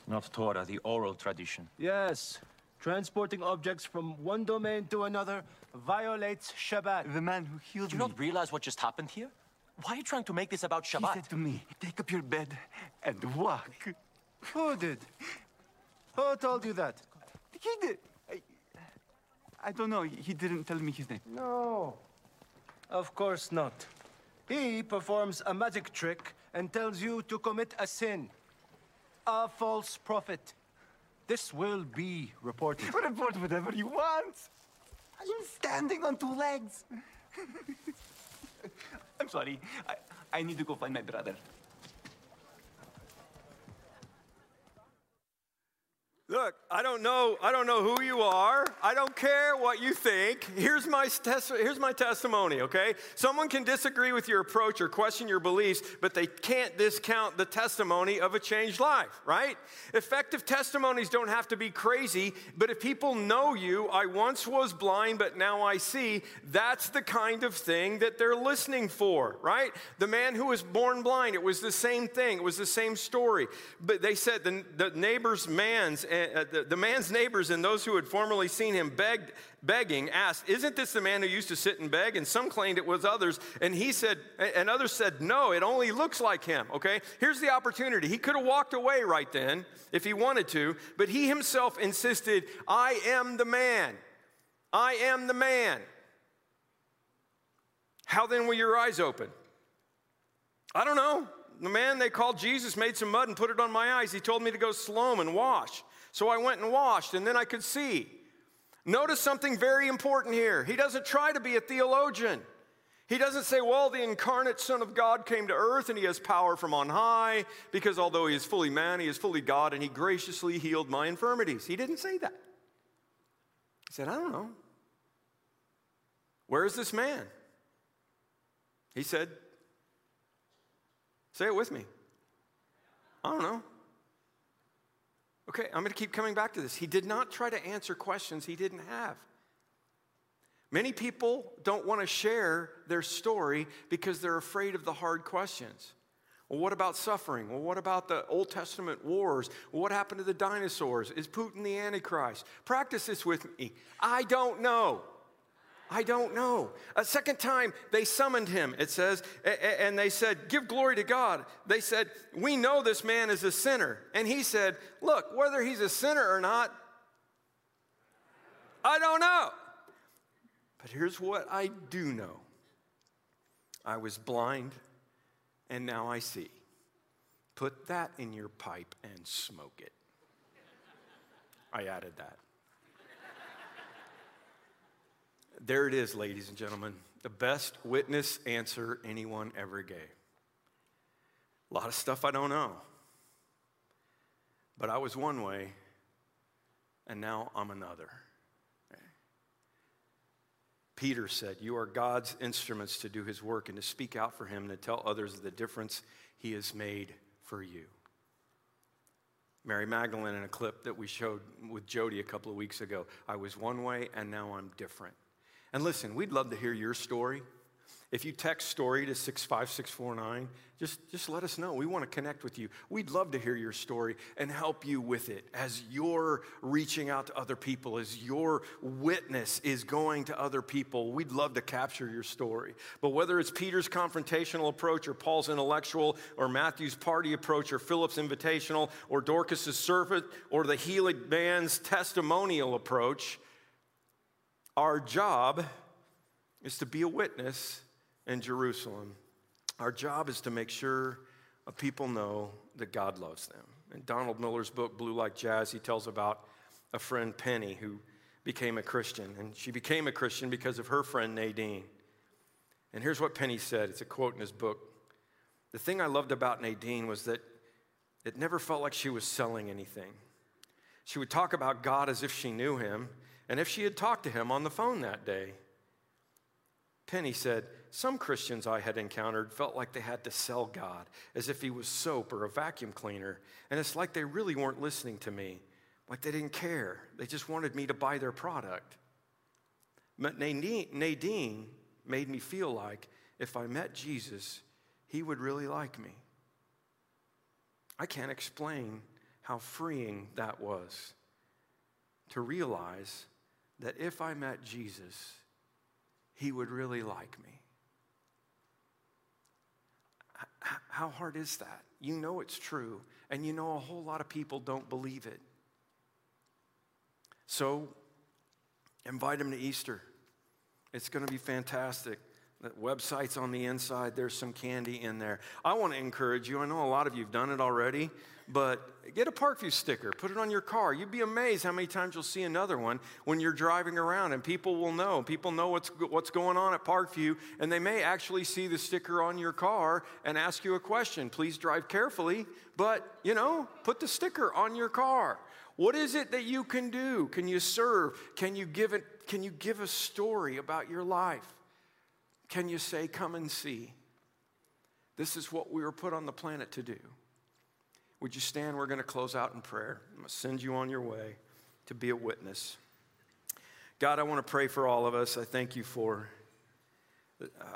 Not Torah, the oral tradition. Yes. Transporting objects from one domain to another violates Shabbat. The man who healed Do you me. not realize what just happened here? Why are you trying to make this about Shabbat? He said to me, take up your bed and walk. Who did? Who told you that? He did. I, I don't know. He didn't tell me his name. No. Of course not. He performs a magic trick and tells you to commit a sin. A false prophet. This will be reported. Report whatever you want. I'm standing on two legs. I'm sorry. I, I need to go find my brother. Look, I don't know. I don't know who you are. I don't care what you think. Here's my tes- here's my testimony. Okay, someone can disagree with your approach or question your beliefs, but they can't discount the testimony of a changed life. Right? Effective testimonies don't have to be crazy, but if people know you, I once was blind, but now I see. That's the kind of thing that they're listening for. Right? The man who was born blind. It was the same thing. It was the same story. But they said the, the neighbor's man's uh, the, the man's neighbors and those who had formerly seen him begged, begging asked, Isn't this the man who used to sit and beg? And some claimed it was others. And he said, and others said, No, it only looks like him. Okay? Here's the opportunity. He could have walked away right then if he wanted to, but he himself insisted, I am the man. I am the man. How then were your eyes open? I don't know. The man they called Jesus made some mud and put it on my eyes. He told me to go slow and wash. So I went and washed, and then I could see. Notice something very important here. He doesn't try to be a theologian. He doesn't say, well, the incarnate Son of God came to earth and he has power from on high, because although he is fully man, he is fully God, and he graciously healed my infirmities. He didn't say that. He said, I don't know. Where is this man? He said, Say it with me. I don't know. Okay, I'm going to keep coming back to this. He did not try to answer questions he didn't have. Many people don't want to share their story because they're afraid of the hard questions. Well, what about suffering? Well, what about the Old Testament wars? What happened to the dinosaurs? Is Putin the Antichrist? Practice this with me. I don't know. I don't know. A second time, they summoned him, it says, and they said, Give glory to God. They said, We know this man is a sinner. And he said, Look, whether he's a sinner or not, I don't know. But here's what I do know I was blind, and now I see. Put that in your pipe and smoke it. I added that. There it is, ladies and gentlemen. The best witness answer anyone ever gave. A lot of stuff I don't know. But I was one way, and now I'm another. Peter said, You are God's instruments to do his work and to speak out for him and to tell others the difference he has made for you. Mary Magdalene in a clip that we showed with Jody a couple of weeks ago. I was one way and now I'm different. And listen, we'd love to hear your story. If you text story to 65649, just, just let us know. We want to connect with you. We'd love to hear your story and help you with it as you're reaching out to other people, as your witness is going to other people. We'd love to capture your story. But whether it's Peter's confrontational approach or Paul's intellectual or Matthew's party approach or Philip's invitational or Dorcas's servant or the healing man's testimonial approach, our job is to be a witness in Jerusalem. Our job is to make sure people know that God loves them. In Donald Miller's book, Blue Like Jazz, he tells about a friend, Penny, who became a Christian. And she became a Christian because of her friend, Nadine. And here's what Penny said it's a quote in his book. The thing I loved about Nadine was that it never felt like she was selling anything. She would talk about God as if she knew him, and if she had talked to him on the phone that day. Penny said, Some Christians I had encountered felt like they had to sell God as if he was soap or a vacuum cleaner. And it's like they really weren't listening to me, like they didn't care. They just wanted me to buy their product. But Nadine, made me feel like if I met Jesus, he would really like me. I can't explain how freeing that was to realize that if I met Jesus, he would really like me. How hard is that? You know it's true, and you know a whole lot of people don't believe it. So, invite them to Easter. It's going to be fantastic. The website's on the inside, there's some candy in there. I want to encourage you. I know a lot of you have done it already, but get a Parkview sticker, put it on your car. You'd be amazed how many times you'll see another one when you're driving around, and people will know. People know what's, what's going on at Parkview, and they may actually see the sticker on your car and ask you a question. Please drive carefully, but you know, put the sticker on your car. What is it that you can do? Can you serve? Can you give it? Can you give a story about your life? Can you say, Come and see? This is what we were put on the planet to do. Would you stand? We're going to close out in prayer. I'm going to send you on your way to be a witness. God, I want to pray for all of us. I thank you for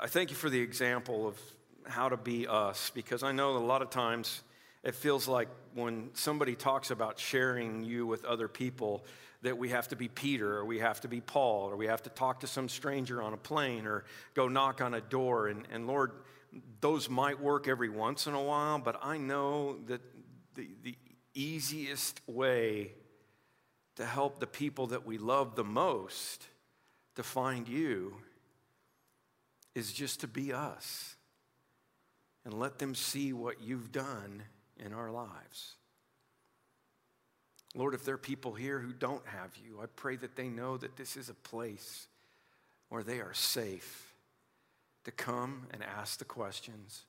I thank you for the example of how to be us because I know a lot of times it feels like when somebody talks about sharing you with other people that we have to be Peter or we have to be Paul or we have to talk to some stranger on a plane or go knock on a door. And, and Lord, those might work every once in a while, but I know that the, the easiest way to help the people that we love the most to find you is just to be us and let them see what you've done in our lives. Lord, if there are people here who don't have you, I pray that they know that this is a place where they are safe to come and ask the questions.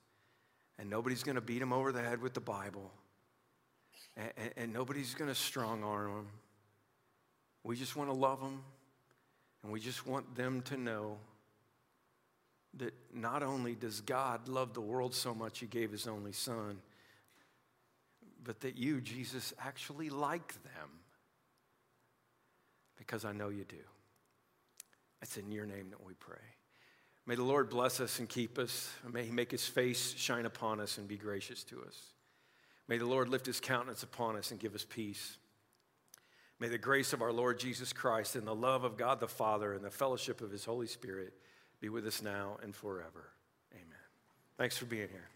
And nobody's going to beat them over the head with the Bible. And, and, nobody's going to strong arm them. We just want to love them. And we just want them to know that not only does God love the world so much, He gave His only Son, but that you, Jesus, actually like them. Because I know you do. It's in your name that we pray. May the Lord bless us and keep us. May He make His face shine upon us and be gracious to us. May the Lord lift His countenance upon us and give us peace. May the grace of our Lord Jesus Christ and the love of God the Father and the fellowship of His Holy Spirit be with us now and forever. Amen. Thanks for being here.